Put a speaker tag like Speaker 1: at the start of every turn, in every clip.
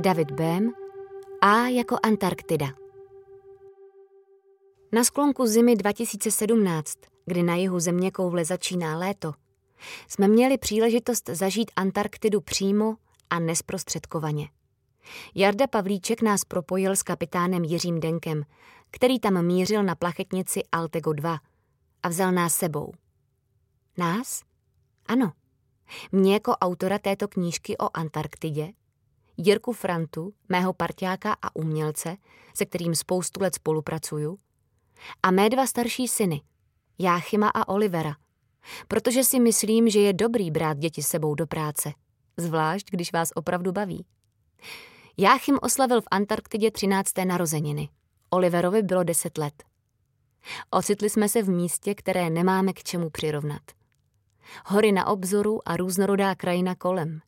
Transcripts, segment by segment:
Speaker 1: David Bem A jako Antarktida. Na sklonku zimy 2017, kdy na jihu země koule začíná léto, jsme měli příležitost zažít Antarktidu přímo a nesprostředkovaně. Jarda Pavlíček nás propojil s kapitánem Jiřím Denkem, který tam mířil na plachetnici Altego 2 a vzal nás sebou. Nás? Ano. Mě jako autora této knížky o Antarktidě, Jirku Frantu, mého parťáka a umělce, se kterým spoustu let spolupracuju, a mé dva starší syny, Jáchyma a Olivera, protože si myslím, že je dobrý brát děti sebou do práce, zvlášť když vás opravdu baví. Jáchym oslavil v Antarktidě 13. narozeniny. Oliverovi bylo 10 let. Ocitli jsme se v místě, které nemáme k čemu přirovnat. Hory na obzoru a různorodá krajina kolem.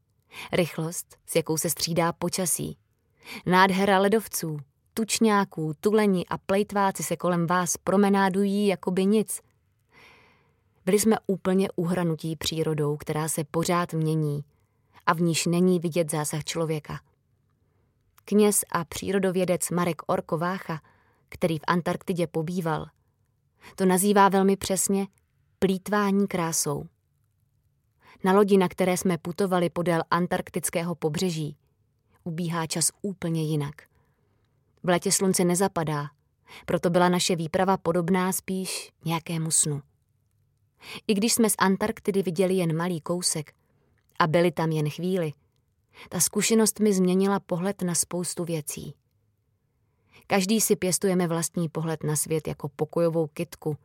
Speaker 1: Rychlost, s jakou se střídá počasí. Nádhera ledovců, tučňáků, tuleni a plejtváci se kolem vás promenádují jako by nic. Byli jsme úplně uhranutí přírodou, která se pořád mění a v níž není vidět zásah člověka. Kněz a přírodovědec Marek Orkovácha, který v Antarktidě pobýval, to nazývá velmi přesně plítvání krásou. Na lodi, na které jsme putovali podél antarktického pobřeží, ubíhá čas úplně jinak. V letě slunce nezapadá, proto byla naše výprava podobná spíš nějakému snu. I když jsme z Antarktidy viděli jen malý kousek a byli tam jen chvíli, ta zkušenost mi změnila pohled na spoustu věcí. Každý si pěstujeme vlastní pohled na svět jako pokojovou kitku.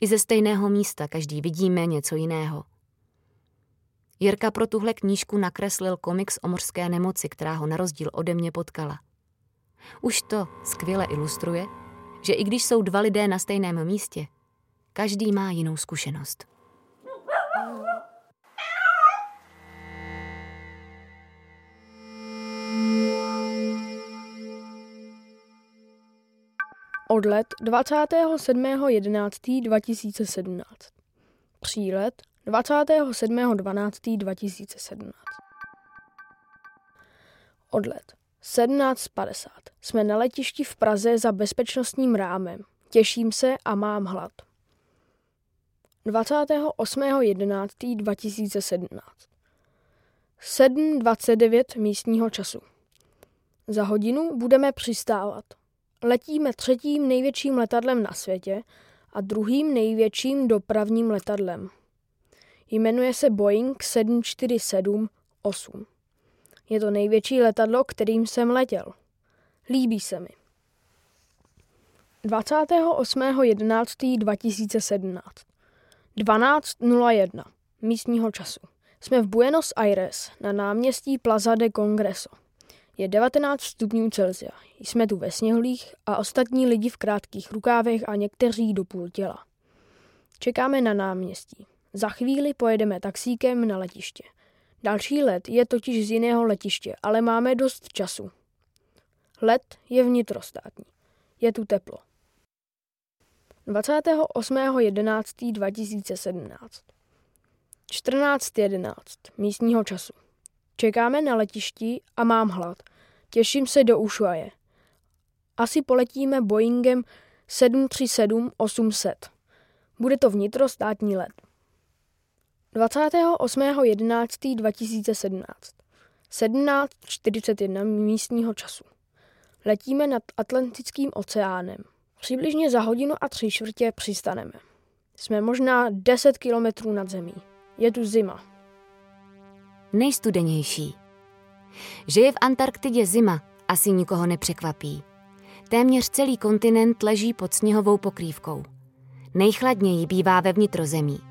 Speaker 1: I ze stejného místa každý vidíme něco jiného. Jirka pro tuhle knížku nakreslil komiks o mořské nemoci, která ho na rozdíl ode mě potkala. Už to skvěle ilustruje, že i když jsou dva lidé na stejném místě, každý má jinou zkušenost.
Speaker 2: Odlet 27.11.2017. Přílet 27.12.2017. Odlet 17.50. Jsme na letišti v Praze za bezpečnostním rámem. Těším se a mám hlad. 28.11.2017. 7.29 místního času. Za hodinu budeme přistávat. Letíme třetím největším letadlem na světě a druhým největším dopravním letadlem. Jmenuje se Boeing 747-8. Je to největší letadlo, kterým jsem letěl. Líbí se mi. 28.11.2017 12.01 místního času. Jsme v Buenos Aires na náměstí Plaza de Congreso. Je 19 stupňů Celsia. Jsme tu ve sněhlých a ostatní lidi v krátkých rukávech a někteří do půl těla. Čekáme na náměstí. Za chvíli pojedeme taxíkem na letiště. Další let je totiž z jiného letiště, ale máme dost času. Let je vnitrostátní. Je tu teplo. 28.11.2017 14.11 místního času. Čekáme na letišti a mám hlad. Těším se do Ushuaje. Asi poletíme Boeingem 737-800. Bude to vnitrostátní let. 28.11.2017 17.41 místního času. Letíme nad Atlantickým oceánem. Přibližně za hodinu a tři čtvrtě přistaneme. Jsme možná 10 kilometrů nad zemí. Je tu zima.
Speaker 1: Nejstudenější. Že je v Antarktidě zima, asi nikoho nepřekvapí. Téměř celý kontinent leží pod sněhovou pokrývkou. Nejchladněji bývá ve vnitrozemí.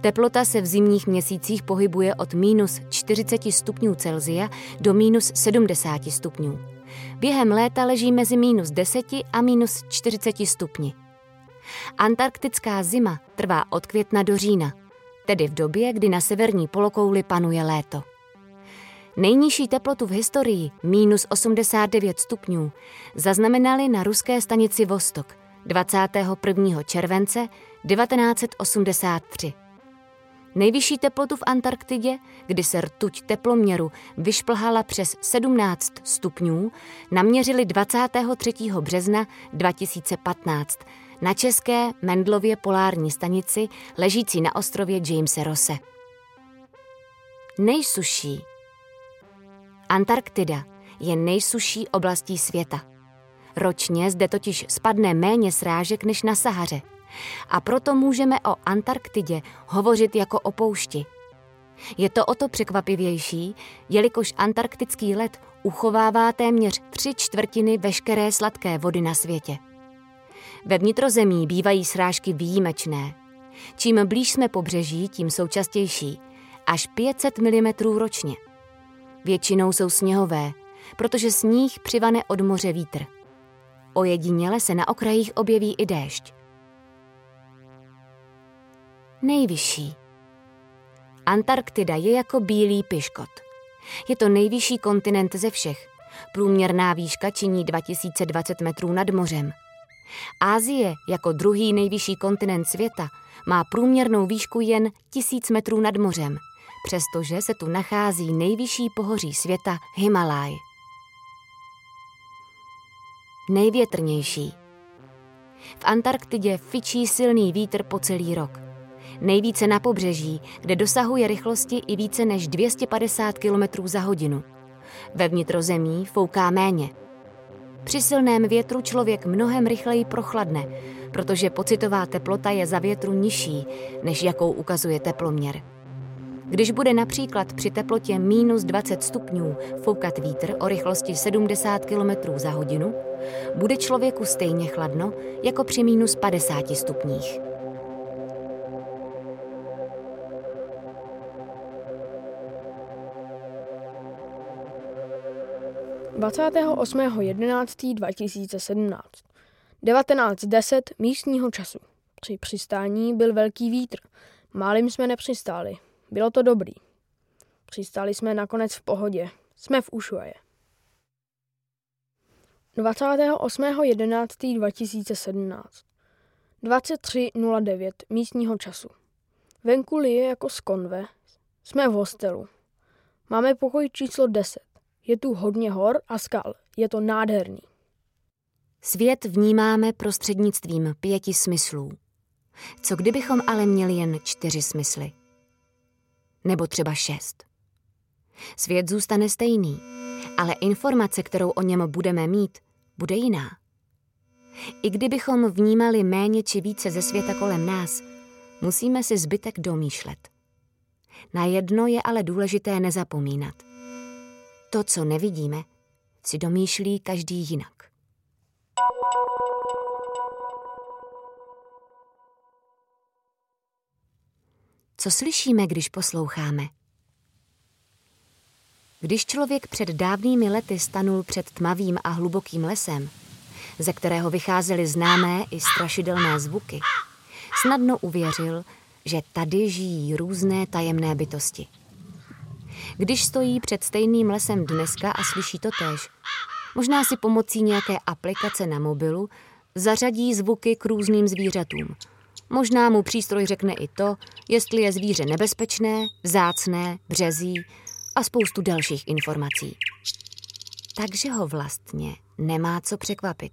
Speaker 1: Teplota se v zimních měsících pohybuje od minus 40 stupňů Celzia do minus 70 stupňů. Během léta leží mezi minus 10 a minus 40 stupni. Antarktická zima trvá od května do října, tedy v době, kdy na severní polokouli panuje léto. Nejnižší teplotu v historii, minus 89 stupňů, zaznamenali na ruské stanici Vostok 21. července 1983. Nejvyšší teplotu v Antarktidě, kdy se rtuť teploměru vyšplhala přes 17 stupňů, naměřili 23. března 2015 na české Mendlově polární stanici ležící na ostrově Jamese Rosse. Nejsuší. Antarktida je nejsuší oblastí světa. Ročně zde totiž spadne méně srážek než na Sahaře. A proto můžeme o Antarktidě hovořit jako o poušti. Je to o to překvapivější, jelikož antarktický led uchovává téměř tři čtvrtiny veškeré sladké vody na světě. Ve vnitrozemí bývají srážky výjimečné. Čím blíž jsme pobřeží, tím jsou častější. Až 500 mm ročně. Většinou jsou sněhové, protože sníh přivane od moře vítr. Ojediněle se na okrajích objeví i déšť. Nejvyšší. Antarktida je jako bílý piškot. Je to nejvyšší kontinent ze všech. Průměrná výška činí 2020 metrů nad mořem. Ázie jako druhý nejvyšší kontinent světa má průměrnou výšku jen 1000 metrů nad mořem, přestože se tu nachází nejvyšší pohoří světa Himalaj. Největrnější. V Antarktidě fičí silný vítr po celý rok. Nejvíce na pobřeží, kde dosahuje rychlosti i více než 250 km za hodinu. Ve vnitrozemí fouká méně – při silném větru člověk mnohem rychleji prochladne, protože pocitová teplota je za větru nižší, než jakou ukazuje teploměr. Když bude například při teplotě minus 20 stupňů foukat vítr o rychlosti 70 km za hodinu, bude člověku stejně chladno jako při minus 50 stupních.
Speaker 2: 28.11.2017 19.10 místního času. Při přistání byl velký vítr. Málem jsme nepřistáli. Bylo to dobrý. Přistáli jsme nakonec v pohodě. Jsme v Ušuaje. 28.11.2017 23.09 místního času. Venku lije jako z konve. Jsme v hostelu. Máme pokoj číslo 10. Je tu hodně hor a skal. Je to nádherný.
Speaker 1: Svět vnímáme prostřednictvím pěti smyslů. Co kdybychom ale měli jen čtyři smysly? Nebo třeba šest? Svět zůstane stejný, ale informace, kterou o něm budeme mít, bude jiná. I kdybychom vnímali méně či více ze světa kolem nás, musíme si zbytek domýšlet. Na jedno je ale důležité nezapomínat – to, co nevidíme, si domýšlí každý jinak. Co slyšíme, když posloucháme? Když člověk před dávnými lety stanul před tmavým a hlubokým lesem, ze kterého vycházely známé i strašidelné zvuky, snadno uvěřil, že tady žijí různé tajemné bytosti – když stojí před stejným lesem dneska a slyší to též. Možná si pomocí nějaké aplikace na mobilu zařadí zvuky k různým zvířatům. Možná mu přístroj řekne i to, jestli je zvíře nebezpečné, vzácné, březí a spoustu dalších informací. Takže ho vlastně nemá co překvapit.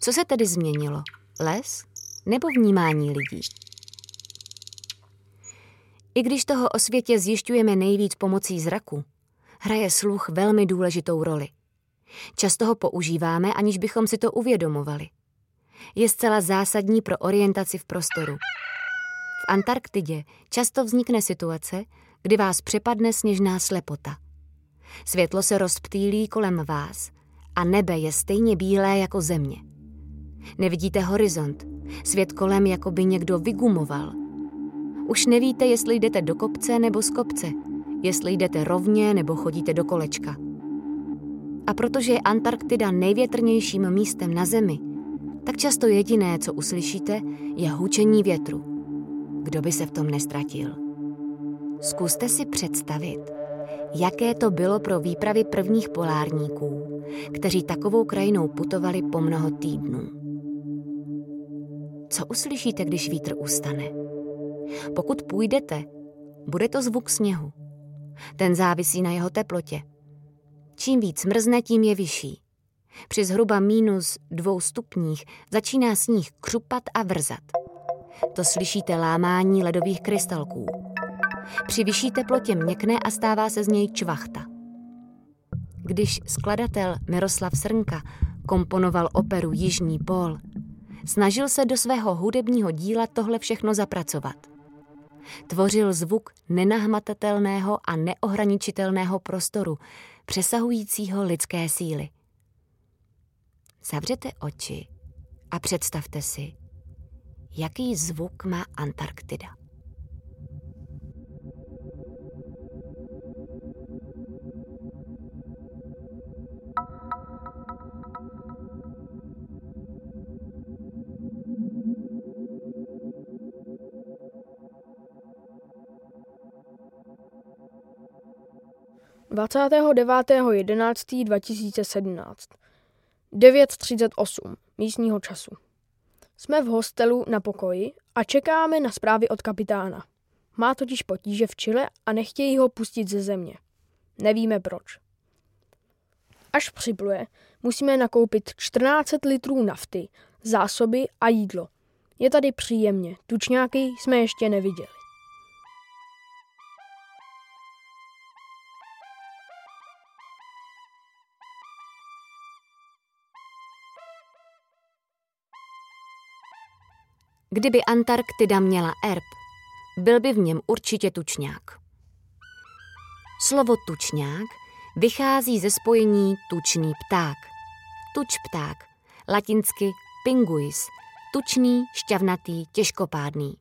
Speaker 1: Co se tedy změnilo? Les nebo vnímání lidí? I když toho o světě zjišťujeme nejvíc pomocí zraku, hraje sluch velmi důležitou roli. Často ho používáme, aniž bychom si to uvědomovali. Je zcela zásadní pro orientaci v prostoru. V Antarktidě často vznikne situace, kdy vás přepadne sněžná slepota. Světlo se rozptýlí kolem vás a nebe je stejně bílé jako země. Nevidíte horizont, svět kolem jako by někdo vygumoval – už nevíte, jestli jdete do kopce nebo z kopce, jestli jdete rovně nebo chodíte do kolečka. A protože je Antarktida největrnějším místem na Zemi, tak často jediné, co uslyšíte, je hučení větru. Kdo by se v tom nestratil? Zkuste si představit, jaké to bylo pro výpravy prvních polárníků, kteří takovou krajinou putovali po mnoho týdnů. Co uslyšíte, když vítr ustane? Pokud půjdete, bude to zvuk sněhu. Ten závisí na jeho teplotě. Čím víc mrzne, tím je vyšší. Při zhruba minus dvou stupních začíná sníh křupat a vrzat. To slyšíte lámání ledových krystalků. Při vyšší teplotě měkne a stává se z něj čvachta. Když skladatel Miroslav Srnka komponoval operu Jižní pól, snažil se do svého hudebního díla tohle všechno zapracovat. Tvořil zvuk nenahmatatelného a neohraničitelného prostoru, přesahujícího lidské síly. Zavřete oči a představte si, jaký zvuk má Antarktida.
Speaker 2: 29.11.2017 9.38 místního času. Jsme v hostelu na pokoji a čekáme na zprávy od kapitána. Má totiž potíže v Chile a nechtějí ho pustit ze země. Nevíme proč. Až připluje, musíme nakoupit 14 litrů nafty, zásoby a jídlo. Je tady příjemně, tučňáky jsme ještě neviděli.
Speaker 1: Kdyby Antarktida měla erb, byl by v něm určitě tučňák. Slovo tučňák vychází ze spojení tučný pták. Tuč pták, latinsky pinguis, tučný, šťavnatý, těžkopádný.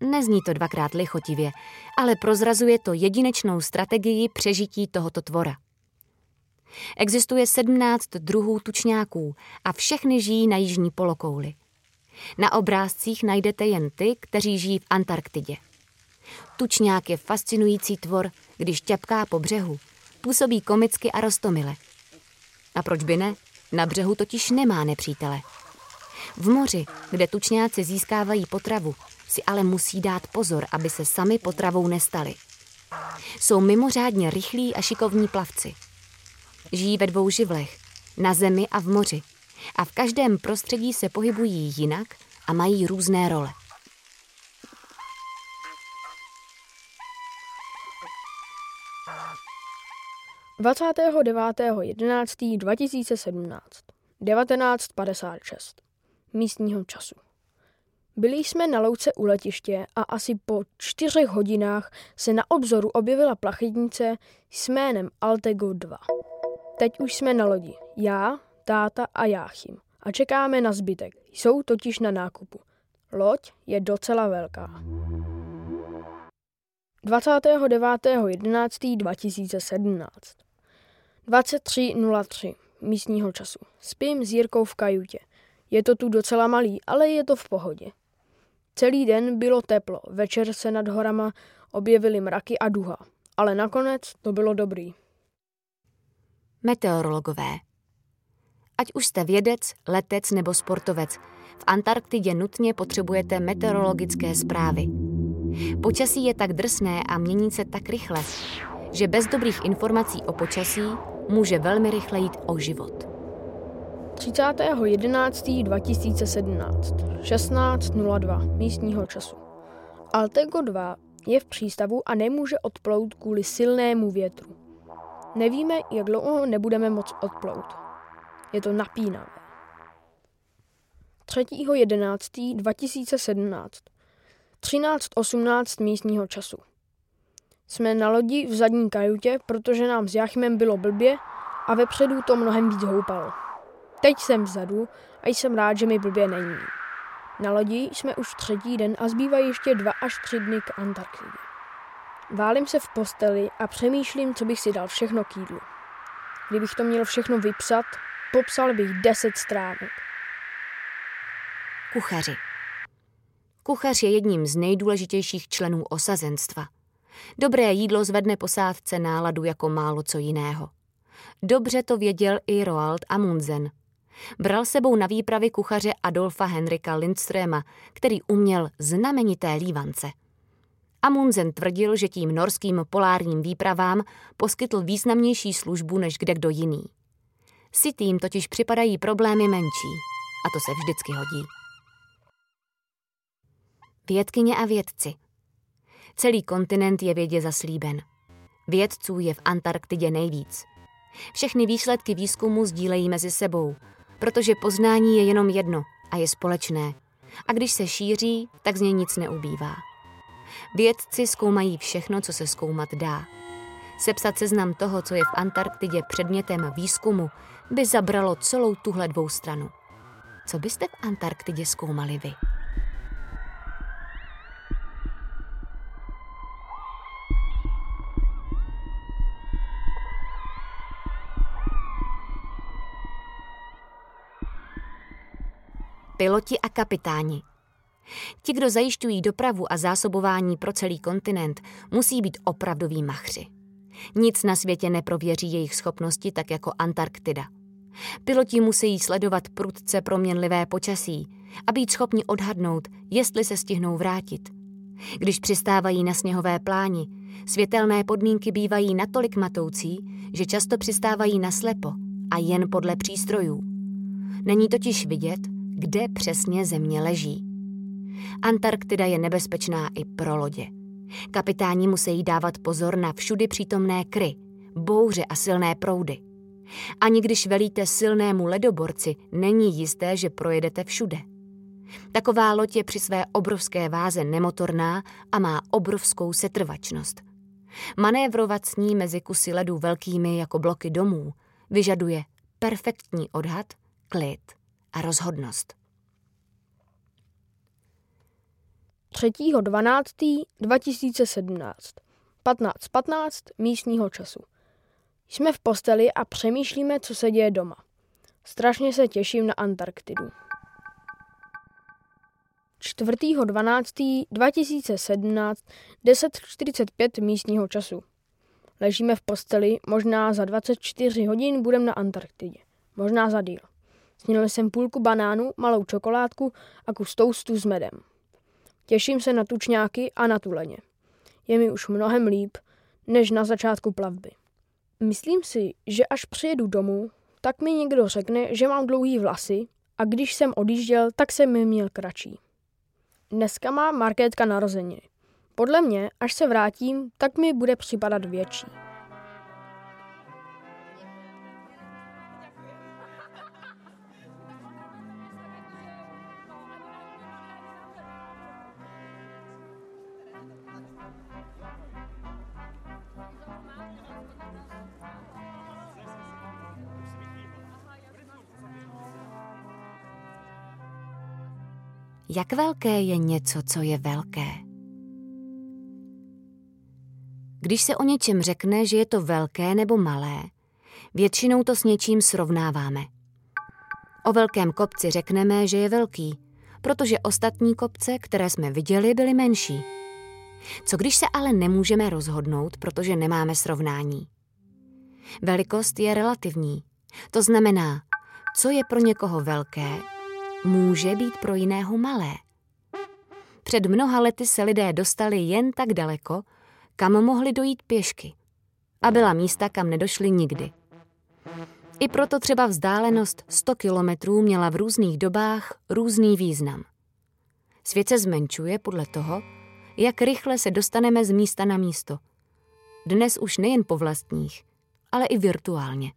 Speaker 1: Nezní to dvakrát lichotivě, ale prozrazuje to jedinečnou strategii přežití tohoto tvora. Existuje 17 druhů tučňáků a všechny žijí na jižní polokouli – na obrázcích najdete jen ty, kteří žijí v Antarktidě. Tučňák je fascinující tvor, když ťapká po břehu. Působí komicky a rostomile. A proč by ne? Na břehu totiž nemá nepřítele. V moři, kde tučňáci získávají potravu, si ale musí dát pozor, aby se sami potravou nestali. Jsou mimořádně rychlí a šikovní plavci. Žijí ve dvou živlech, na zemi a v moři – a v každém prostředí se pohybují jinak a mají různé role.
Speaker 2: Dvacátého 2017 19.56 místního času. Byli jsme na louce u letiště a asi po čtyřech hodinách se na obzoru objevila plachetnice s jménem Altego 2. Teď už jsme na lodi. Já, táta a Jáchym. A čekáme na zbytek. Jsou totiž na nákupu. Loď je docela velká. 29.11.2017 23.03 místního času. Spím s Jirkou v kajutě. Je to tu docela malý, ale je to v pohodě. Celý den bylo teplo, večer se nad horama objevily mraky a duha, ale nakonec to bylo dobrý.
Speaker 1: Meteorologové Ať už jste vědec, letec nebo sportovec, v Antarktidě nutně potřebujete meteorologické zprávy. Počasí je tak drsné a mění se tak rychle, že bez dobrých informací o počasí může velmi rychle jít o život.
Speaker 2: 30.11.2017 16.02 místního času. Altego 2 je v přístavu a nemůže odplout kvůli silnému větru. Nevíme, jak dlouho nebudeme moc odplout. Je to napínavé. 3.11.2017 13.18 místního času. Jsme na lodi v zadní kajutě, protože nám s Jachimem bylo blbě a vepředu to mnohem víc houpalo. Teď jsem vzadu a jsem rád, že mi blbě není. Na lodi jsme už třetí den a zbývají ještě dva až tři dny k Antarktidě. Válím se v posteli a přemýšlím, co bych si dal všechno k jídlu. Kdybych to měl všechno vypsat, Popsal bych deset stránek.
Speaker 1: Kuchaři. Kuchař je jedním z nejdůležitějších členů osazenstva. Dobré jídlo zvedne posádce náladu jako málo co jiného. Dobře to věděl i Roald Amundsen. Bral sebou na výpravy kuchaře Adolfa Henrika Lindströma, který uměl znamenité lívance. Amundsen tvrdil, že tím norským polárním výpravám poskytl významnější službu než kde kdo jiný. Sitým totiž připadají problémy menší. A to se vždycky hodí. Vědkyně a vědci. Celý kontinent je vědě zaslíben. Vědců je v Antarktidě nejvíc. Všechny výsledky výzkumu sdílejí mezi sebou, protože poznání je jenom jedno a je společné. A když se šíří, tak z něj nic neubývá. Vědci zkoumají všechno, co se zkoumat dá. Sepsat seznam toho, co je v Antarktidě předmětem výzkumu, by zabralo celou tuhle dvou stranu. Co byste v Antarktidě zkoumali vy? Piloti a kapitáni. Ti, kdo zajišťují dopravu a zásobování pro celý kontinent, musí být opravdoví machři. Nic na světě neprověří jejich schopnosti tak jako Antarktida. Piloti musí sledovat prudce proměnlivé počasí a být schopni odhadnout, jestli se stihnou vrátit. Když přistávají na sněhové pláni, světelné podmínky bývají natolik matoucí, že často přistávají na slepo a jen podle přístrojů. Není totiž vidět, kde přesně země leží. Antarktida je nebezpečná i pro lodě. Kapitáni musí dávat pozor na všudy přítomné kry, bouře a silné proudy. Ani když velíte silnému ledoborci, není jisté, že projedete všude. Taková loď je při své obrovské váze nemotorná a má obrovskou setrvačnost. Manévrovat s ní mezi kusy ledu velkými jako bloky domů vyžaduje perfektní odhad, klid a rozhodnost.
Speaker 2: 3.12.2017 15.15 místního času. Jsme v posteli a přemýšlíme, co se děje doma. Strašně se těším na Antarktidu. 4.12.2017 10.45 místního času. Ležíme v posteli, možná za 24 hodin budeme na Antarktidě. Možná za díl. Sněl jsem půlku banánu, malou čokoládku a kus toustu s medem. Těším se na tučňáky a na tuleně. Je mi už mnohem líp, než na začátku plavby. Myslím si, že až přijedu domů, tak mi někdo řekne, že mám dlouhý vlasy a když jsem odjížděl, tak jsem mi měl kratší. Dneska má Markétka narozeniny. Podle mě, až se vrátím, tak mi bude připadat větší.
Speaker 1: Jak velké je něco, co je velké? Když se o něčem řekne, že je to velké nebo malé, většinou to s něčím srovnáváme. O velkém kopci řekneme, že je velký, protože ostatní kopce, které jsme viděli, byly menší. Co když se ale nemůžeme rozhodnout, protože nemáme srovnání? Velikost je relativní. To znamená, co je pro někoho velké, může být pro jiného malé. Před mnoha lety se lidé dostali jen tak daleko, kam mohli dojít pěšky. A byla místa, kam nedošli nikdy. I proto třeba vzdálenost 100 kilometrů měla v různých dobách různý význam. Svět se zmenšuje podle toho, jak rychle se dostaneme z místa na místo. Dnes už nejen po vlastních, ale i virtuálně.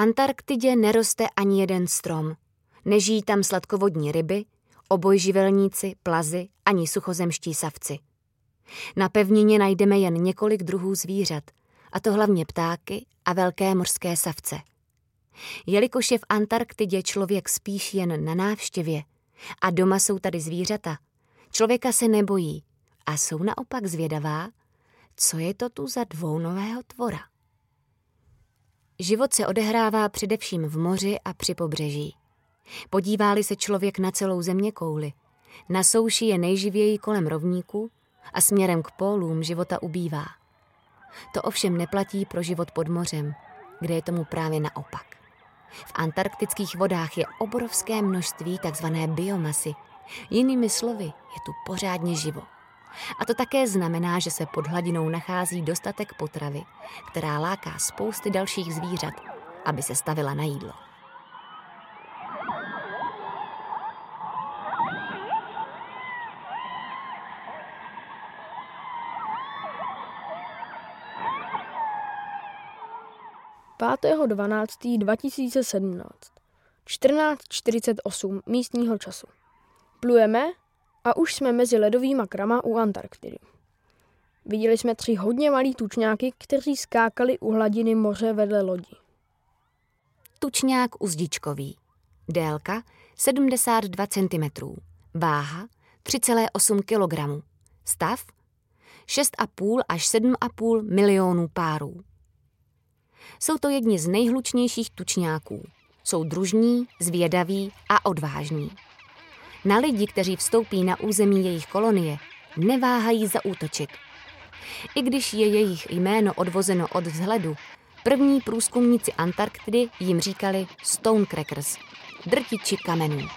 Speaker 1: Antarktidě neroste ani jeden strom. Nežijí tam sladkovodní ryby, obojživelníci, plazy ani suchozemští savci. Na pevnině najdeme jen několik druhů zvířat, a to hlavně ptáky a velké mořské savce. Jelikož je v Antarktidě člověk spíš jen na návštěvě a doma jsou tady zvířata, člověka se nebojí a jsou naopak zvědavá, co je to tu za dvounového tvora? Život se odehrává především v moři a při pobřeží. Podívá-li se člověk na celou země kouli, na souši je nejživěji kolem rovníku a směrem k pólům života ubývá. To ovšem neplatí pro život pod mořem, kde je tomu právě naopak. V antarktických vodách je obrovské množství takzvané biomasy. Jinými slovy, je tu pořádně živo. A to také znamená, že se pod hladinou nachází dostatek potravy, která láká spousty dalších zvířat, aby se stavila na jídlo.
Speaker 2: 5.12.2017 14.48 místního času. Plujeme a už jsme mezi ledovýma krama u Antarktidy. Viděli jsme tři hodně malí tučňáky, kteří skákali u hladiny moře vedle lodi.
Speaker 1: Tučňák uzdičkový. Délka 72 cm. Váha 3,8 kg. Stav 6,5 až 7,5 milionů párů. Jsou to jedni z nejhlučnějších tučňáků. Jsou družní, zvědaví a odvážní. Na lidi, kteří vstoupí na území jejich kolonie, neváhají zaútočit. I když je jejich jméno odvozeno od vzhledu, první průzkumníci Antarktidy jim říkali Stonecrackers, drtiči kamenů.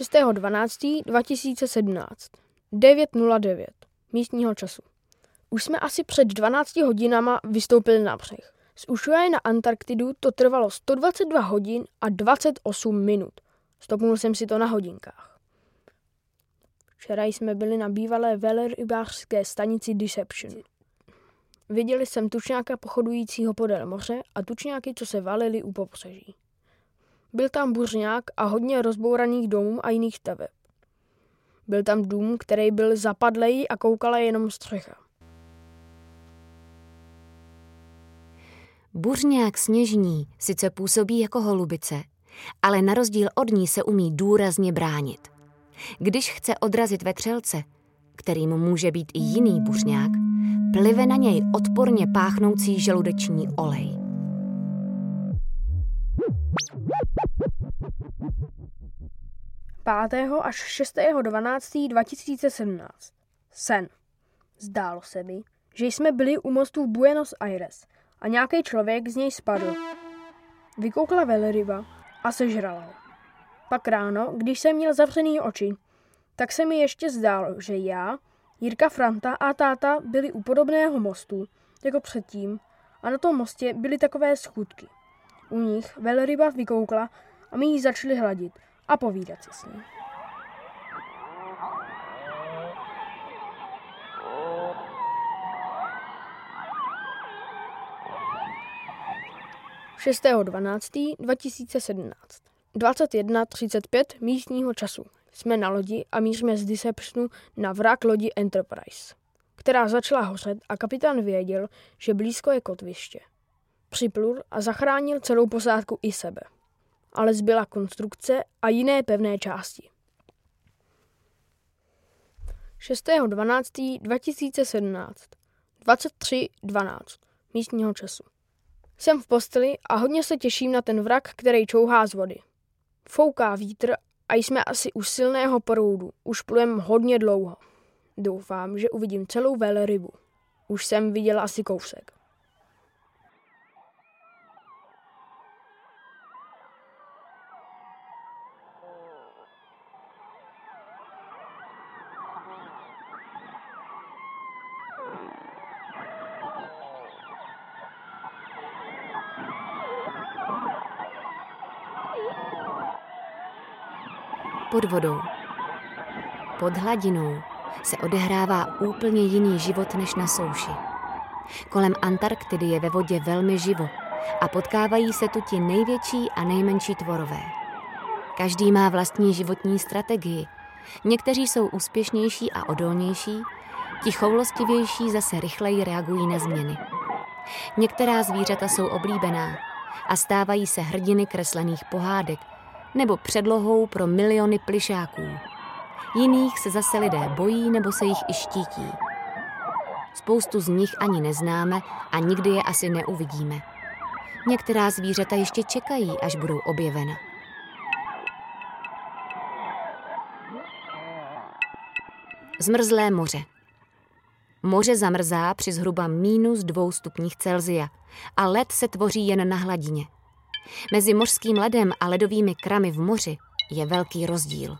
Speaker 2: 6.12.2017 9.09 místního času. Už jsme asi před 12 hodinama vystoupili na břeh. Z Ushuaje na Antarktidu to trvalo 122 hodin a 28 minut. Stopnul jsem si to na hodinkách. Včera jsme byli na bývalé velerybářské stanici Deception. Viděli jsem tučňáka pochodujícího podél moře a tučňáky, co se valili u pobřeží. Byl tam buřňák a hodně rozbouraných domů a jiných staveb. Byl tam dům, který byl zapadlej a koukala jenom střecha.
Speaker 1: Buřňák sněžní sice působí jako holubice, ale na rozdíl od ní se umí důrazně bránit. Když chce odrazit vetřelce, kterým může být i jiný buřňák, plive na něj odporně páchnoucí žaludeční olej.
Speaker 2: 5. až 6. 12. 2017. Sen. Zdálo se mi, že jsme byli u mostu v Buenos Aires a nějaký člověk z něj spadl. Vykoukla velryba a sežrala ho. Pak ráno, když jsem měl zavřený oči, tak se mi ještě zdálo, že já, Jirka Franta a táta byli u podobného mostu, jako předtím, a na tom mostě byly takové schůdky. U nich velryba vykoukla a my ji začali hladit a povídat si s ní. Šestého 2017. 21.35 místního času. Jsme na lodi a míříme z Deceptionu na vrak lodi Enterprise, která začala hořet a kapitán věděl, že blízko je kotviště. Připlul a zachránil celou posádku i sebe ale zbyla konstrukce a jiné pevné části. 6.12.2017 23.12 místního času. Jsem v posteli a hodně se těším na ten vrak, který čouhá z vody. Fouká vítr a jsme asi u silného proudu. Už plujem hodně dlouho. Doufám, že uvidím celou velrybu. Už jsem viděla asi kousek.
Speaker 1: Pod vodou. Pod hladinou se odehrává úplně jiný život než na souši. Kolem Antarktidy je ve vodě velmi živo a potkávají se tu ti největší a nejmenší tvorové. Každý má vlastní životní strategii. Někteří jsou úspěšnější a odolnější, ti choulostivější zase rychleji reagují na změny. Některá zvířata jsou oblíbená a stávají se hrdiny kreslených pohádek nebo předlohou pro miliony plišáků. Jiných se zase lidé bojí nebo se jich i štítí. Spoustu z nich ani neznáme a nikdy je asi neuvidíme. Některá zvířata ještě čekají, až budou objevena. Zmrzlé moře. Moře zamrzá při zhruba minus dvou stupních Celzia a led se tvoří jen na hladině. Mezi mořským ledem a ledovými kramy v moři je velký rozdíl.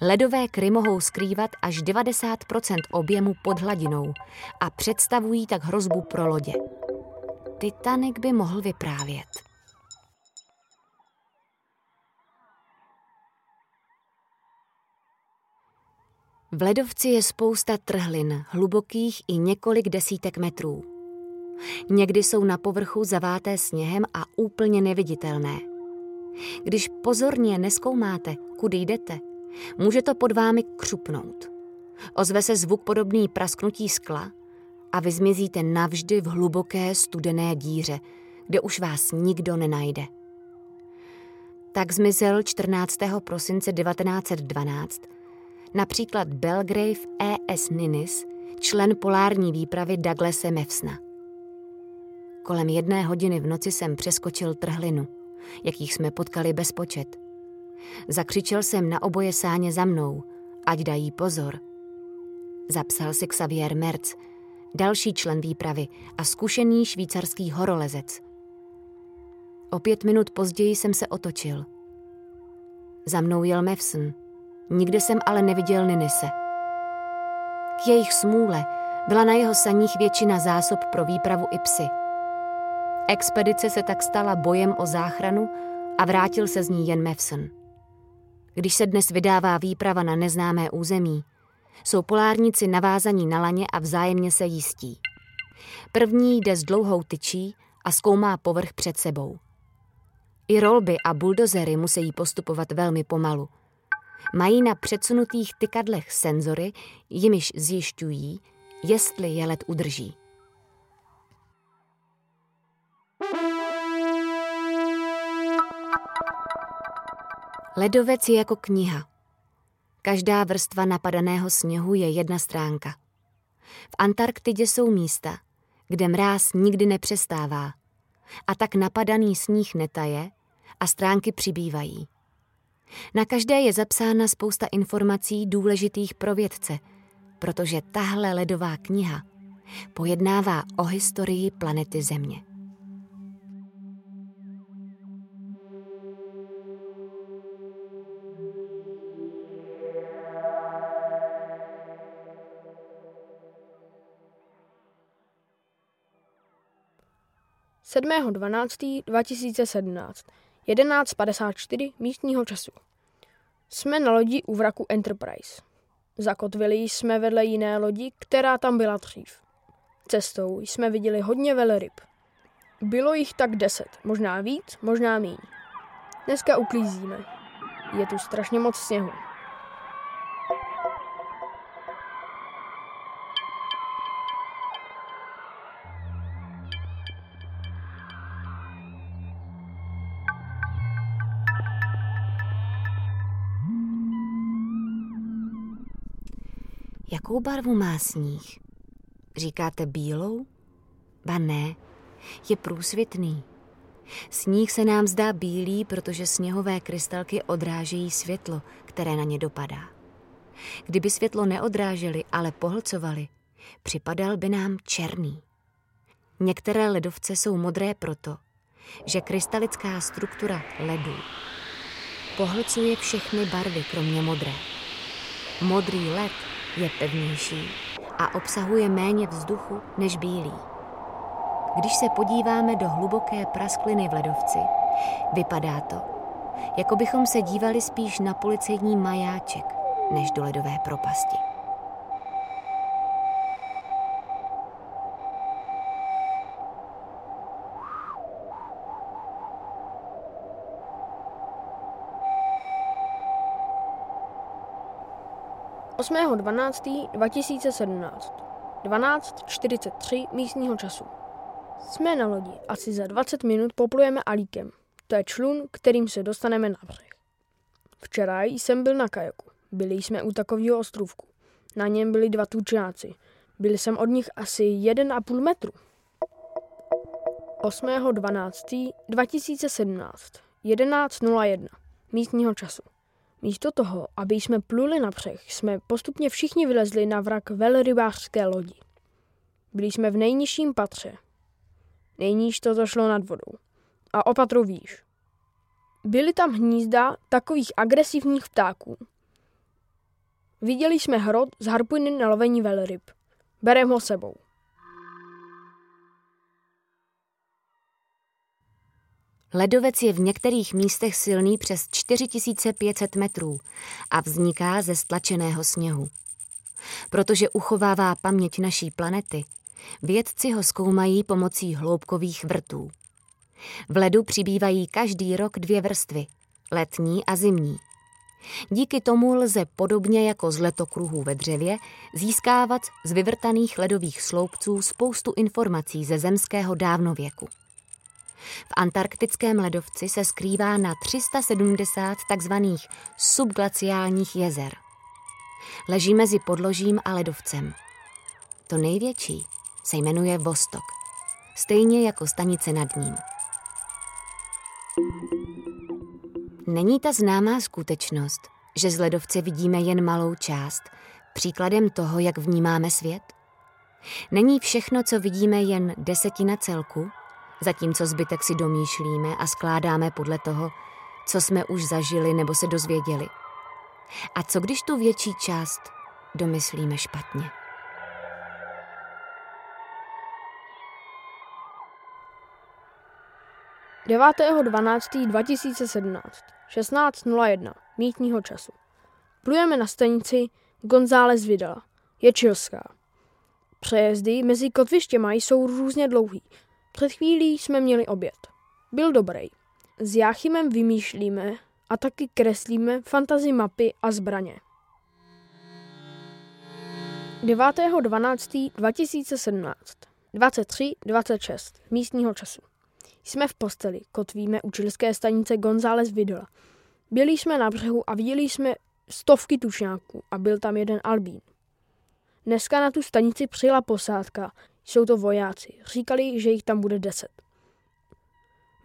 Speaker 1: Ledové kry mohou skrývat až 90% objemu pod hladinou a představují tak hrozbu pro lodě. Titanic by mohl vyprávět. V ledovci je spousta trhlin, hlubokých i několik desítek metrů. Někdy jsou na povrchu zaváté sněhem a úplně neviditelné. Když pozorně neskoumáte, kudy jdete, může to pod vámi křupnout. Ozve se zvuk podobný prasknutí skla a vy zmizíte navždy v hluboké studené díře, kde už vás nikdo nenajde. Tak zmizel 14. prosince 1912 například Belgrave E.S. Ninis, člen polární výpravy Douglase Mevsna. Kolem jedné hodiny v noci jsem přeskočil trhlinu, jakých jsme potkali bezpočet. Zakřičel jsem na oboje sáně za mnou, ať dají pozor. Zapsal si Xavier Merz, další člen výpravy a zkušený švýcarský horolezec. O pět minut později jsem se otočil. Za mnou jel Mevsn. Nikde jsem ale neviděl Ninise. K jejich smůle byla na jeho saních většina zásob pro výpravu i psy. Expedice se tak stala bojem o záchranu a vrátil se z ní jen Mevson. Když se dnes vydává výprava na neznámé území, jsou polárníci navázaní na laně a vzájemně se jistí. První jde s dlouhou tyčí a zkoumá povrch před sebou. I rolby a buldozery musí postupovat velmi pomalu. Mají na předsunutých tykadlech senzory, jimiž zjišťují, jestli je led udrží. Ledovec je jako kniha. Každá vrstva napadaného sněhu je jedna stránka. V Antarktidě jsou místa, kde mráz nikdy nepřestává. A tak napadaný sníh netaje a stránky přibývají. Na každé je zapsána spousta informací důležitých pro vědce, protože tahle ledová kniha pojednává o historii planety Země.
Speaker 2: 7.12.2017, 11.54 místního času. Jsme na lodi u vraku Enterprise. Zakotvili jsme vedle jiné lodi, která tam byla dřív. Cestou jsme viděli hodně velryb. Bylo jich tak deset, možná víc, možná míň. Dneska uklízíme. Je tu strašně moc sněhu.
Speaker 1: Jakou barvu má sníh? Říkáte bílou? Ba ne, je průsvitný. Sníh se nám zdá bílý, protože sněhové krystalky odrážejí světlo, které na ně dopadá. Kdyby světlo neodráželi, ale pohlcovali, připadal by nám černý. Některé ledovce jsou modré proto, že krystalická struktura ledu pohlcuje všechny barvy, kromě modré. Modrý led je pevnější a obsahuje méně vzduchu než bílý. Když se podíváme do hluboké praskliny v ledovci, vypadá to, jako bychom se dívali spíš na policejní majáček, než do ledové propasti.
Speaker 2: 8.12.2017 12.43 místního času. Jsme na lodi. Asi za 20 minut poplujeme Alíkem. To je člun, kterým se dostaneme na břeh. Včera jsem byl na kajaku. Byli jsme u takového ostrovku. Na něm byli dva tučáci. Byl jsem od nich asi 1,5 metru. 8.12.2017 11.01 místního času. Místo toho, aby jsme pluli na břeh, jsme postupně všichni vylezli na vrak velrybářské lodi. Byli jsme v nejnižším patře. Nejníž to zašlo nad vodou. A o patru výš. Byly tam hnízda takových agresivních ptáků. Viděli jsme hrot z harpuny na lovení velryb. Berem ho sebou.
Speaker 1: Ledovec je v některých místech silný přes 4500 metrů a vzniká ze stlačeného sněhu. Protože uchovává paměť naší planety, vědci ho zkoumají pomocí hloubkových vrtů. V ledu přibývají každý rok dvě vrstvy, letní a zimní. Díky tomu lze podobně jako z letokruhů ve dřevě získávat z vyvrtaných ledových sloupců spoustu informací ze zemského dávnověku. V antarktickém ledovci se skrývá na 370 takzvaných subglaciálních jezer. Leží mezi podložím a ledovcem. To největší se jmenuje Vostok, stejně jako stanice nad ním. Není ta známá skutečnost, že z ledovce vidíme jen malou část, příkladem toho, jak vnímáme svět? Není všechno, co vidíme, jen desetina celku? Zatímco zbytek si domýšlíme a skládáme podle toho, co jsme už zažili nebo se dozvěděli. A co když tu větší část domyslíme špatně?
Speaker 2: Devátého 2017 16.01 mítního času. Plujeme na stanici González Vidala. Je čilská. Přejezdy mezi kotvištěma jsou různě dlouhý, před chvílí jsme měli oběd. Byl dobrý. S Jáchymem vymýšlíme a taky kreslíme fantazy mapy a zbraně. 9.12.2017 23.26 místního času. Jsme v posteli, kotvíme u čilské stanice González Videla. Byli jsme na břehu a viděli jsme stovky tušňáků a byl tam jeden albín. Dneska na tu stanici přijela posádka, jsou to vojáci. Říkali, že jich tam bude deset.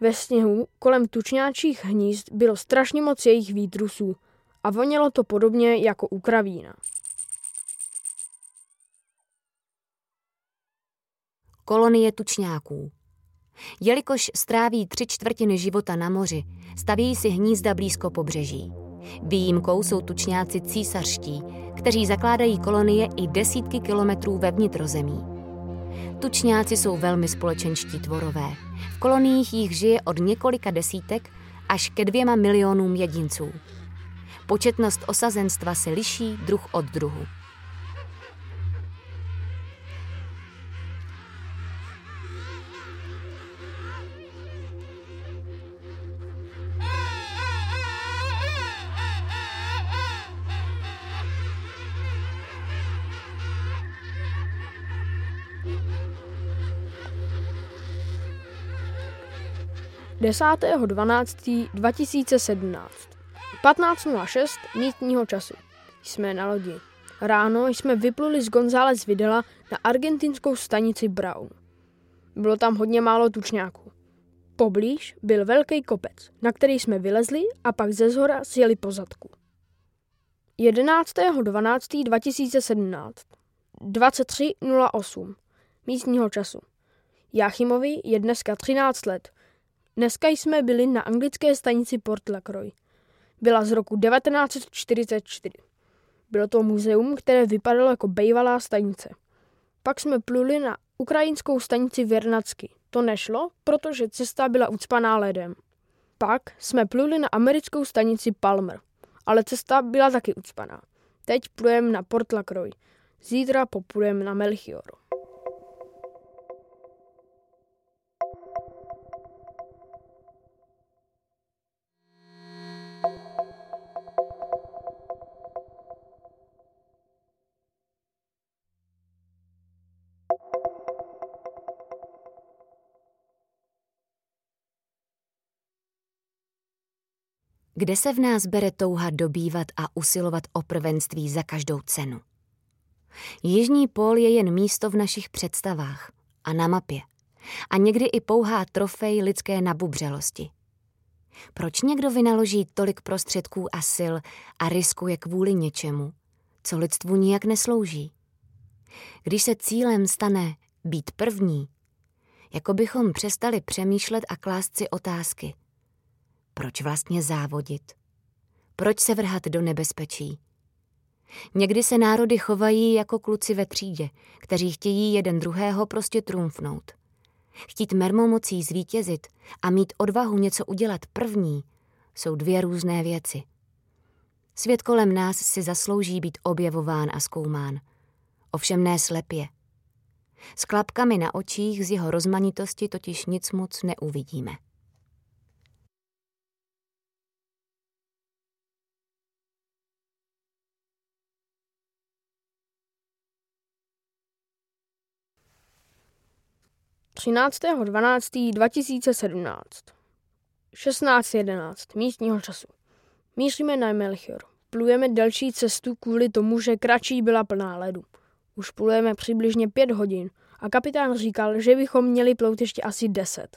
Speaker 2: Ve sněhu kolem tučňáčích hnízd bylo strašně moc jejich výtrusů a vonělo to podobně jako u kravína.
Speaker 1: Kolonie tučňáků Jelikož stráví tři čtvrtiny života na moři, staví si hnízda blízko pobřeží. Výjimkou jsou tučňáci císařští, kteří zakládají kolonie i desítky kilometrů ve vnitrozemí. Tučňáci jsou velmi společenští tvorové. V koloniích jich žije od několika desítek až ke dvěma milionům jedinců. Početnost osazenstva se liší druh od druhu.
Speaker 2: 10.12.2017 15.06 místního času. Jsme na lodi. Ráno jsme vypluli z González Videla na argentinskou stanici Brown. Bylo tam hodně málo tučňáků. Poblíž byl velký kopec, na který jsme vylezli a pak ze zhora sjeli po zadku. 11.12.2017 23.08 místního času. Jáchymovi je dneska 13 let – Dneska jsme byli na anglické stanici Port Lacroix. Byla z roku 1944. Bylo to muzeum, které vypadalo jako bejvalá stanice. Pak jsme pluli na ukrajinskou stanici Věrnacky. To nešlo, protože cesta byla ucpaná ledem. Pak jsme pluli na americkou stanici Palmer, ale cesta byla taky ucpaná. Teď plujeme na Port Lacroix. Zítra poplujeme na Melchior.
Speaker 1: Kde se v nás bere touha dobývat a usilovat o prvenství za každou cenu? Jižní pól je jen místo v našich představách a na mapě. A někdy i pouhá trofej lidské nabubřelosti. Proč někdo vynaloží tolik prostředků a sil a riskuje kvůli něčemu, co lidstvu nijak neslouží? Když se cílem stane být první, jako bychom přestali přemýšlet a klást si otázky. Proč vlastně závodit? Proč se vrhat do nebezpečí? Někdy se národy chovají jako kluci ve třídě, kteří chtějí jeden druhého prostě trumfnout. Chtít mermomocí zvítězit a mít odvahu něco udělat první jsou dvě různé věci. Svět kolem nás si zaslouží být objevován a zkoumán. Ovšem ne slepě. S klapkami na očích z jeho rozmanitosti totiž nic moc neuvidíme.
Speaker 2: 13.12.2017 16.11 místního času. Míříme na Melchior. Plujeme delší cestu kvůli tomu, že kratší byla plná ledu. Už plujeme přibližně pět hodin a kapitán říkal, že bychom měli plout ještě asi deset.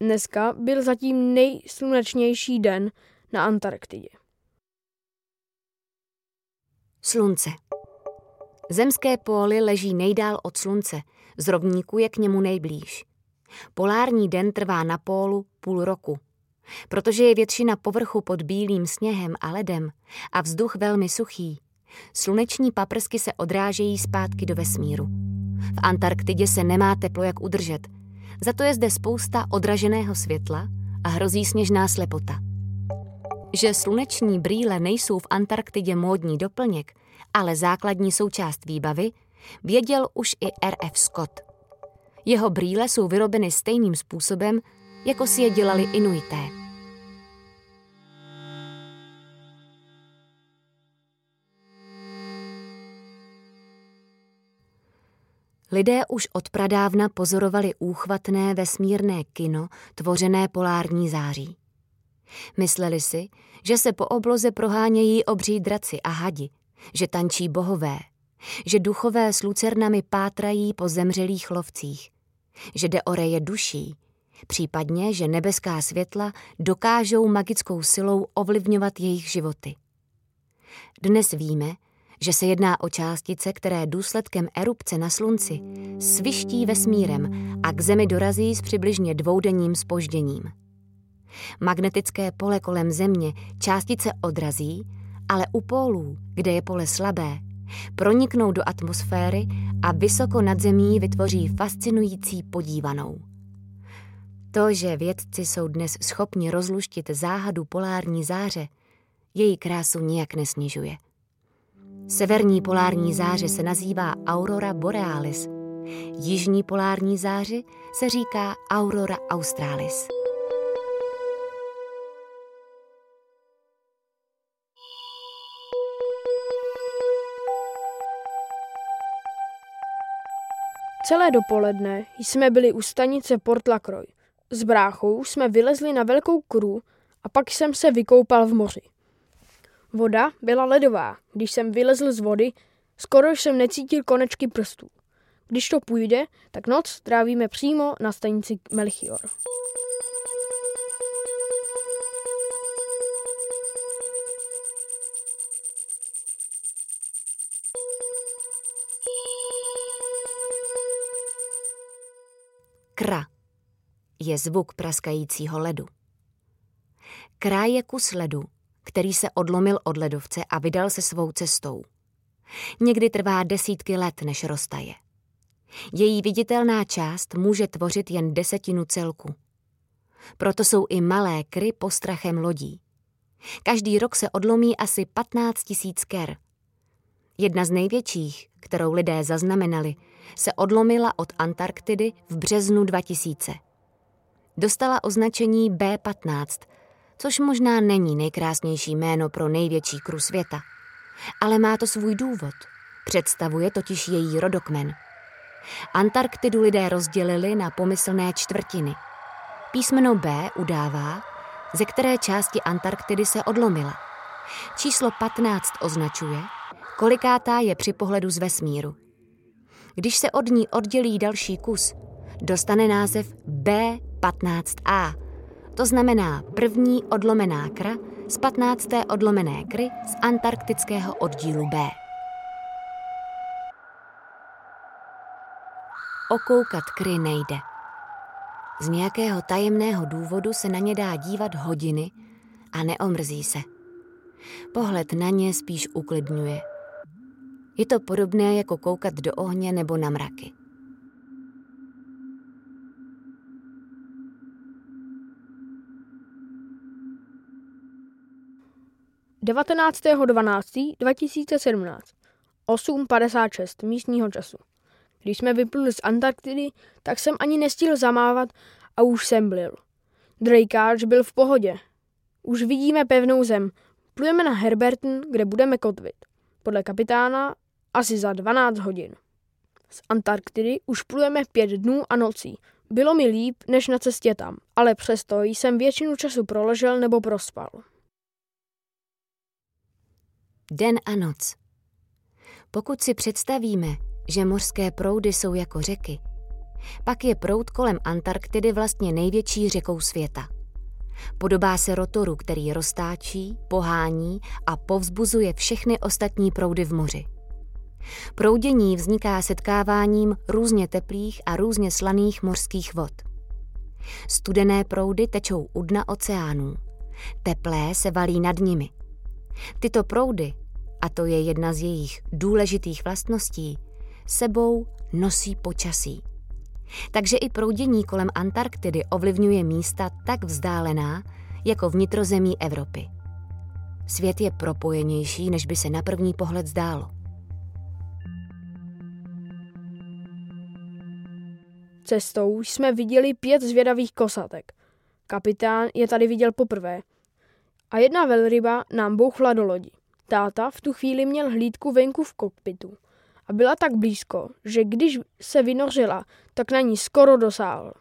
Speaker 2: Dneska byl zatím nejslunečnější den na Antarktidě.
Speaker 1: Slunce. Zemské póly leží nejdál od slunce, z rovníku je k němu nejblíž. Polární den trvá na pólu půl roku. Protože je většina povrchu pod bílým sněhem a ledem a vzduch velmi suchý, sluneční paprsky se odrážejí zpátky do vesmíru. V Antarktidě se nemá teplo jak udržet, za to je zde spousta odraženého světla a hrozí sněžná slepota. Že sluneční brýle nejsou v Antarktidě módní doplněk, ale základní součást výbavy, věděl už i R.F. Scott. Jeho brýle jsou vyrobeny stejným způsobem, jako si je dělali Inuité. Lidé už od pradávna pozorovali úchvatné vesmírné kino, tvořené polární září. Mysleli si, že se po obloze prohánějí obří draci a hadi, že tančí bohové, že duchové s lucernami pátrají po zemřelých lovcích, že jde o reje duší, případně, že nebeská světla dokážou magickou silou ovlivňovat jejich životy. Dnes víme, že se jedná o částice, které důsledkem erupce na slunci sviští vesmírem a k Zemi dorazí s přibližně dvoudenním spožděním. Magnetické pole kolem Země částice odrazí, ale u pólů, kde je pole slabé, proniknou do atmosféry a vysoko nad zemí vytvoří fascinující podívanou. To, že vědci jsou dnes schopni rozluštit záhadu polární záře, její krásu nijak nesnižuje. Severní polární záře se nazývá Aurora borealis, jižní polární záře se říká Aurora australis.
Speaker 2: Celé dopoledne jsme byli u stanice Port Lacroix. S bráchou jsme vylezli na velkou kru a pak jsem se vykoupal v moři. Voda byla ledová. Když jsem vylezl z vody, skoro jsem necítil konečky prstů. Když to půjde, tak noc trávíme přímo na stanici Melchior.
Speaker 1: Je zvuk praskajícího ledu. Krá je kus ledu, který se odlomil od ledovce a vydal se svou cestou. Někdy trvá desítky let, než roztaje. Její viditelná část může tvořit jen desetinu celku. Proto jsou i malé kry postrachem lodí. Každý rok se odlomí asi 15 tisíc ker. Jedna z největších, kterou lidé zaznamenali, se odlomila od Antarktidy v březnu 2000. Dostala označení B15, což možná není nejkrásnější jméno pro největší kru světa. Ale má to svůj důvod. Představuje totiž její rodokmen. Antarktidu lidé rozdělili na pomyslné čtvrtiny. Písmeno B udává, ze které části Antarktidy se odlomila. Číslo 15 označuje, kolikátá je při pohledu z vesmíru. Když se od ní oddělí další kus, dostane název B15A. To znamená první odlomená kra z 15. odlomené kry z antarktického oddílu B. Okoukat kry nejde. Z nějakého tajemného důvodu se na ně dá dívat hodiny a neomrzí se. Pohled na ně spíš uklidňuje. Je to podobné jako koukat do ohně nebo na mraky.
Speaker 2: 19.12.2017 8.56 místního času. Když jsme vypluli z Antarktidy, tak jsem ani nestihl zamávat a už jsem blil. Drakeage byl v pohodě. Už vidíme pevnou zem. Plujeme na Herberton, kde budeme kotvit. Podle kapitána asi za 12 hodin. Z Antarktidy už plujeme pět dnů a nocí. Bylo mi líp, než na cestě tam, ale přesto jsem většinu času proležel nebo prospal.
Speaker 1: Den a noc. Pokud si představíme, že mořské proudy jsou jako řeky, pak je proud kolem Antarktidy vlastně největší řekou světa. Podobá se rotoru, který roztáčí, pohání a povzbuzuje všechny ostatní proudy v moři. Proudění vzniká setkáváním různě teplých a různě slaných mořských vod. Studené proudy tečou u dna oceánů. Teplé se valí nad nimi. Tyto proudy a to je jedna z jejich důležitých vlastností, sebou nosí počasí. Takže i proudění kolem Antarktidy ovlivňuje místa tak vzdálená, jako vnitrozemí Evropy. Svět je propojenější, než by se na první pohled zdálo.
Speaker 2: Cestou jsme viděli pět zvědavých kosatek. Kapitán je tady viděl poprvé. A jedna velryba nám bouchla do lodi. Táta v tu chvíli měl hlídku venku v kokpitu a byla tak blízko, že když se vynořila, tak na ní skoro dosáhl.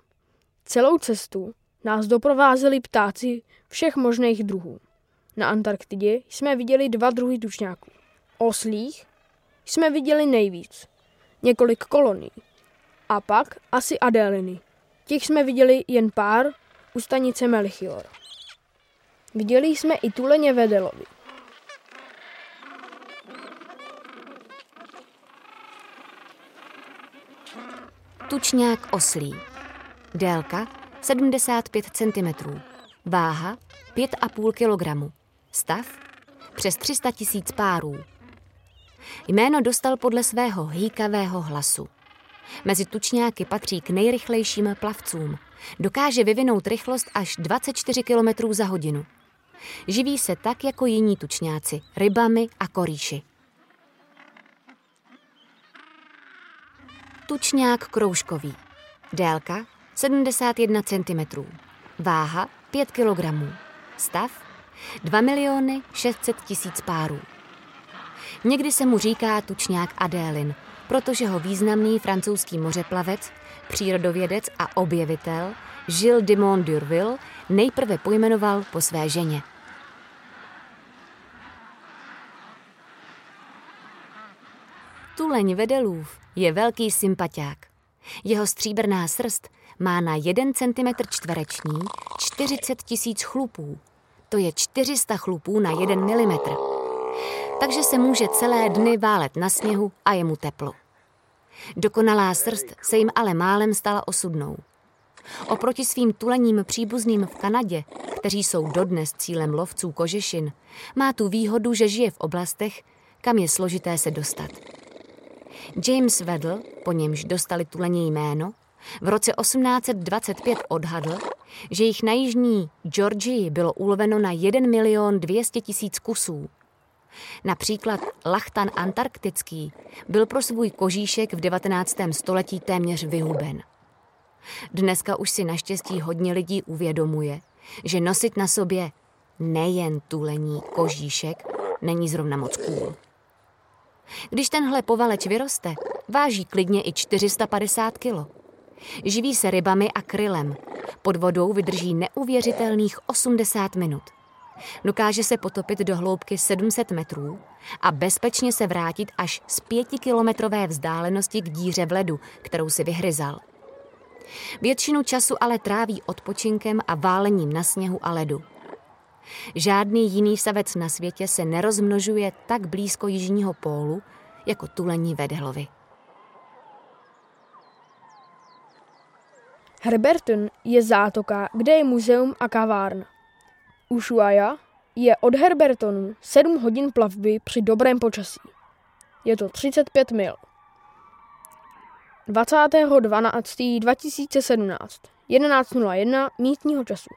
Speaker 2: Celou cestu nás doprovázeli ptáci všech možných druhů. Na Antarktidě jsme viděli dva druhy tučňáků. Oslých jsme viděli nejvíc, několik kolonií. A pak asi adéliny. Těch jsme viděli jen pár u stanice Melchior. Viděli jsme i tuleně vedelovi.
Speaker 1: Tučňák oslí. Délka 75 cm. Váha 5,5 kg. Stav přes 300 tisíc párů. Jméno dostal podle svého hýkavého hlasu. Mezi tučňáky patří k nejrychlejším plavcům. Dokáže vyvinout rychlost až 24 km za hodinu. Živí se tak jako jiní tučňáci, rybami a korýši. Tučňák kroužkový. Délka 71 cm. Váha 5 kg. Stav 2 miliony 600 tisíc párů. Někdy se mu říká tučňák Adélin, protože ho významný francouzský mořeplavec, přírodovědec a objevitel Gilles Dimond d'Urville nejprve pojmenoval po své ženě. Tuleň vedelův je velký sympatiák. Jeho stříbrná srst má na 1 cm čtvereční 40 tisíc chlupů. To je 400 chlupů na 1 mm. Takže se může celé dny válet na sněhu a je mu teplo. Dokonalá srst se jim ale málem stala osudnou. Oproti svým tulením příbuzným v Kanadě, kteří jsou dodnes cílem lovců kožešin, má tu výhodu, že žije v oblastech, kam je složité se dostat. James Weddle, po němž dostali tuleně jméno, v roce 1825 odhadl, že jich na jižní Georgii bylo uloveno na 1 milion 200 tisíc kusů. Například lachtan antarktický byl pro svůj kožíšek v 19. století téměř vyhuben. Dneska už si naštěstí hodně lidí uvědomuje, že nosit na sobě nejen tulení kožíšek není zrovna moc cool. Když tenhle povaleč vyroste, Váží klidně i 450 kilo. Živí se rybami a krylem. Pod vodou vydrží neuvěřitelných 80 minut. Dokáže se potopit do hloubky 700 metrů a bezpečně se vrátit až z pětikilometrové vzdálenosti k díře v ledu, kterou si vyhryzal. Většinu času ale tráví odpočinkem a válením na sněhu a ledu. Žádný jiný savec na světě se nerozmnožuje tak blízko jižního pólu jako tulení vedhlovy.
Speaker 2: Herberton je zátoka, kde je muzeum a kavárna. Ushuaia je od Herbertonu 7 hodin plavby při dobrém počasí. Je to 35 mil. 20.12.2017 11.01 místního času.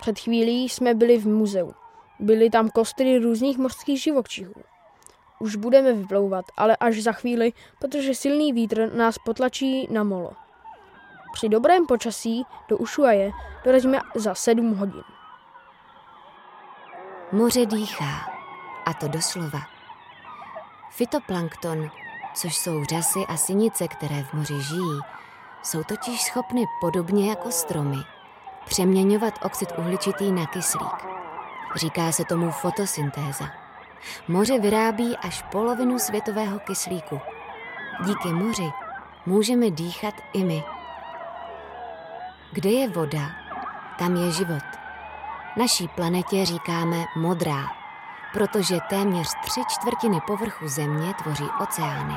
Speaker 2: Před chvílí jsme byli v muzeu. Byly tam kostry různých mořských živočichů. Už budeme vyplouvat, ale až za chvíli, protože silný vítr nás potlačí na molo. Při dobrém počasí do Ushuaje dorazíme za 7 hodin.
Speaker 1: Moře dýchá, a to doslova. Fitoplankton, což jsou řasy a sinice, které v moři žijí, jsou totiž schopny podobně jako stromy přeměňovat oxid uhličitý na kyslík. Říká se tomu fotosyntéza. Moře vyrábí až polovinu světového kyslíku. Díky moři můžeme dýchat i my. Kde je voda, tam je život. Naší planetě říkáme modrá, protože téměř tři čtvrtiny povrchu Země tvoří oceány.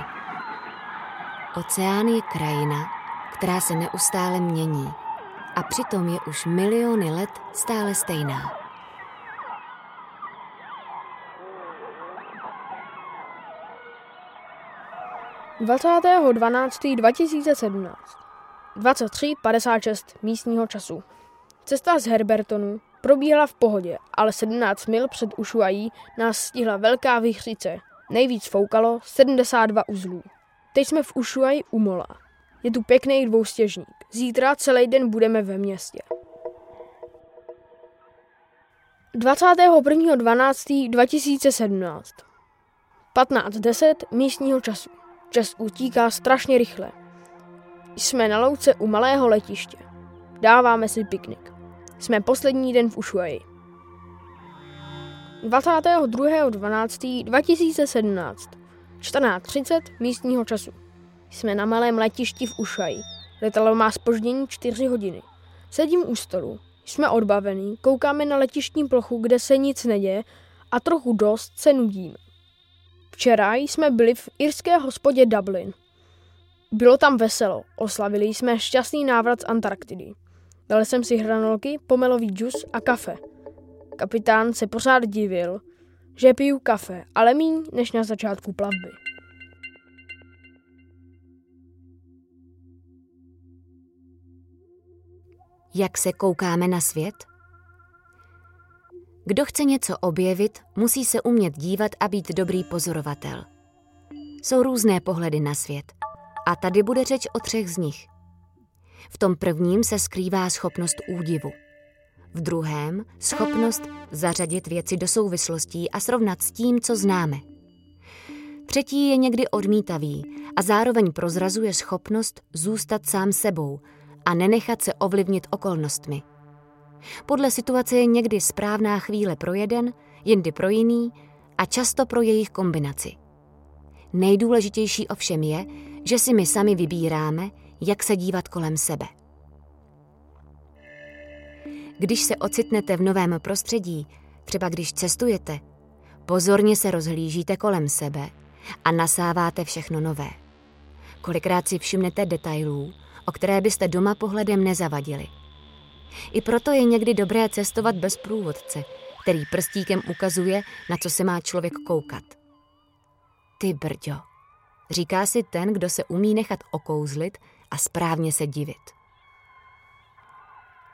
Speaker 1: Oceán je krajina, která se neustále mění a přitom je už miliony let stále stejná.
Speaker 2: Dvacátého 2017 23.56 místního času. Cesta z Herbertonu probíhala v pohodě, ale 17 mil před Ushuaí nás stihla velká vychřice. Nejvíc foukalo 72 uzlů. Teď jsme v Ushuaí u Mola. Je tu pěkný dvoustěžník. Zítra celý den budeme ve městě. 21.12.2017 15.10 místního času. Čas utíká strašně rychle. Jsme na louce u malého letiště. Dáváme si piknik. Jsme poslední den v Ushuaji. 22.12.2017 14.30 místního času. Jsme na malém letišti v Ušaji. Letadlo má spoždění 4 hodiny. Sedím u stolu. Jsme odbavení, koukáme na letištní plochu, kde se nic neděje a trochu dost se nudíme. Včera jsme byli v irské hospodě Dublin. Bylo tam veselo, oslavili jsme šťastný návrat z Antarktidy. Dal jsem si hranolky, pomelový džus a kafe. Kapitán se pořád divil, že piju kafe, ale míň než na začátku plavby.
Speaker 1: Jak se koukáme na svět? Kdo chce něco objevit, musí se umět dívat a být dobrý pozorovatel. Jsou různé pohledy na svět. A tady bude řeč o třech z nich. V tom prvním se skrývá schopnost údivu. V druhém schopnost zařadit věci do souvislostí a srovnat s tím, co známe. Třetí je někdy odmítavý a zároveň prozrazuje schopnost zůstat sám sebou a nenechat se ovlivnit okolnostmi. Podle situace je někdy správná chvíle pro jeden, jindy pro jiný a často pro jejich kombinaci. Nejdůležitější ovšem je, že si my sami vybíráme, jak se dívat kolem sebe. Když se ocitnete v novém prostředí, třeba když cestujete, pozorně se rozhlížíte kolem sebe a nasáváte všechno nové. Kolikrát si všimnete detailů, o které byste doma pohledem nezavadili. I proto je někdy dobré cestovat bez průvodce, který prstíkem ukazuje, na co se má člověk koukat. Ty brďo, říká si ten, kdo se umí nechat okouzlit a správně se divit.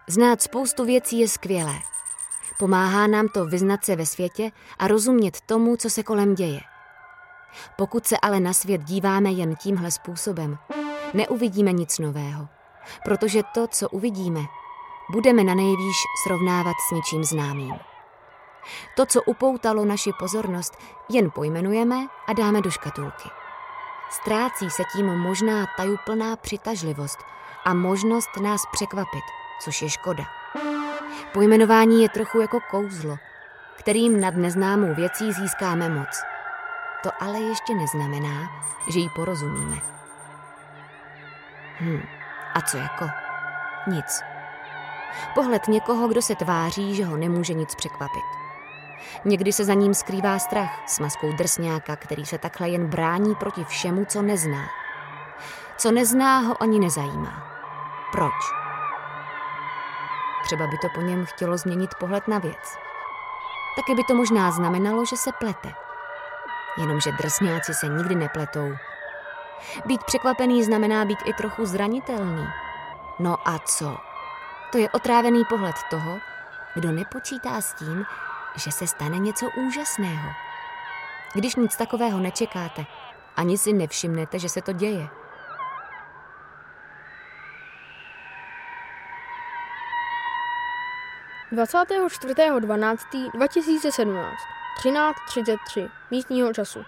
Speaker 1: Znát spoustu věcí je skvělé. Pomáhá nám to vyznat se ve světě a rozumět tomu, co se kolem děje. Pokud se ale na svět díváme jen tímhle způsobem, neuvidíme nic nového, protože to, co uvidíme, budeme na nejvýš srovnávat s něčím známým. To, co upoutalo naši pozornost, jen pojmenujeme a dáme do škatulky. Ztrácí se tím možná tajuplná přitažlivost a možnost nás překvapit, což je škoda. Pojmenování je trochu jako kouzlo, kterým nad neznámou věcí získáme moc. To ale ještě neznamená, že jí porozumíme. Hm, a co jako? Nic. Pohled někoho, kdo se tváří, že ho nemůže nic překvapit. Někdy se za ním skrývá strach s maskou drsňáka, který se takhle jen brání proti všemu, co nezná. Co nezná, ho ani nezajímá. Proč? Třeba by to po něm chtělo změnit pohled na věc. Taky by to možná znamenalo, že se plete. Jenomže drsňáci se nikdy nepletou. Být překvapený znamená být i trochu zranitelný. No a co? To je otrávený pohled toho, kdo nepočítá s tím, že se stane něco úžasného. Když nic takového nečekáte, ani si nevšimnete, že se to děje.
Speaker 2: Dvacátého 24.12.2017 13.33 místního času.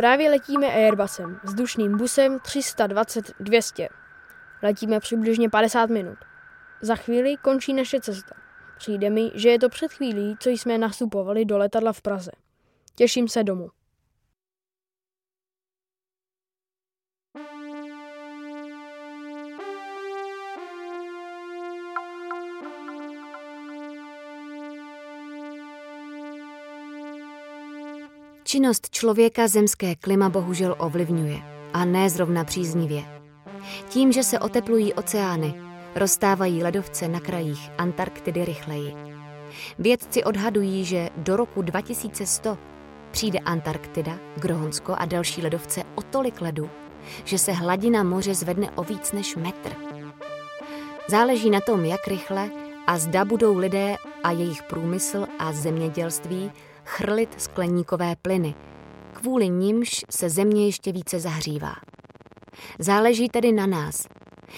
Speaker 2: Právě letíme Airbusem, vzdušným busem 320-200. Letíme přibližně 50 minut. Za chvíli končí naše cesta. Přijde mi, že je to před chvílí, co jsme nastupovali do letadla v Praze. Těším se domů.
Speaker 1: Činnost člověka zemské klima bohužel ovlivňuje, a ne zrovna příznivě. Tím, že se oteplují oceány, rozstávají ledovce na krajích Antarktidy rychleji. Vědci odhadují, že do roku 2100 přijde Antarktida, Grohonsko a další ledovce o tolik ledu, že se hladina moře zvedne o víc než metr. Záleží na tom, jak rychle a zda budou lidé a jejich průmysl a zemědělství chrlit skleníkové plyny, kvůli nimž se země ještě více zahřívá. Záleží tedy na nás,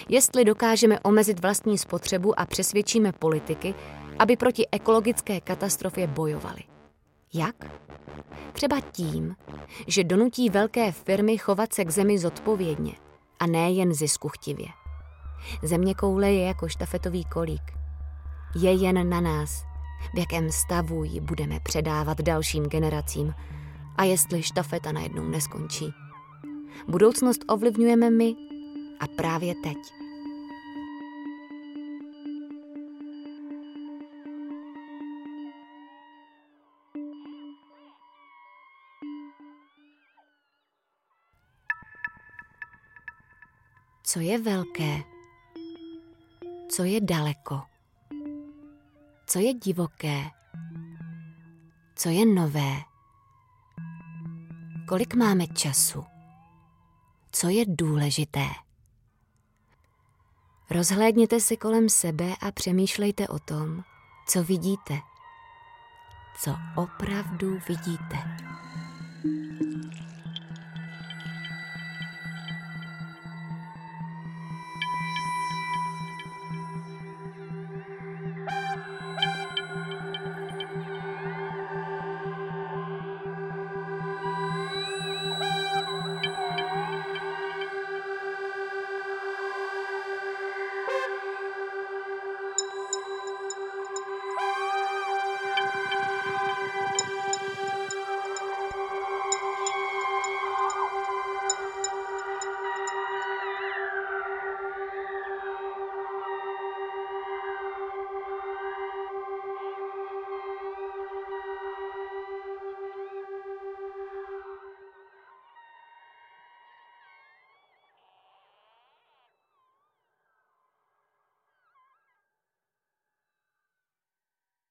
Speaker 1: jestli dokážeme omezit vlastní spotřebu a přesvědčíme politiky, aby proti ekologické katastrofě bojovali. Jak? Třeba tím, že donutí velké firmy chovat se k zemi zodpovědně a ne jen ziskuchtivě. Země koule je jako štafetový kolík. Je jen na nás, v jakém stavu ji budeme předávat dalším generacím a jestli štafeta najednou neskončí. Budoucnost ovlivňujeme my a právě teď. Co je velké? Co je daleko? Co je divoké? Co je nové? Kolik máme času? Co je důležité? Rozhlédněte se kolem sebe a přemýšlejte o tom, co vidíte. Co opravdu vidíte.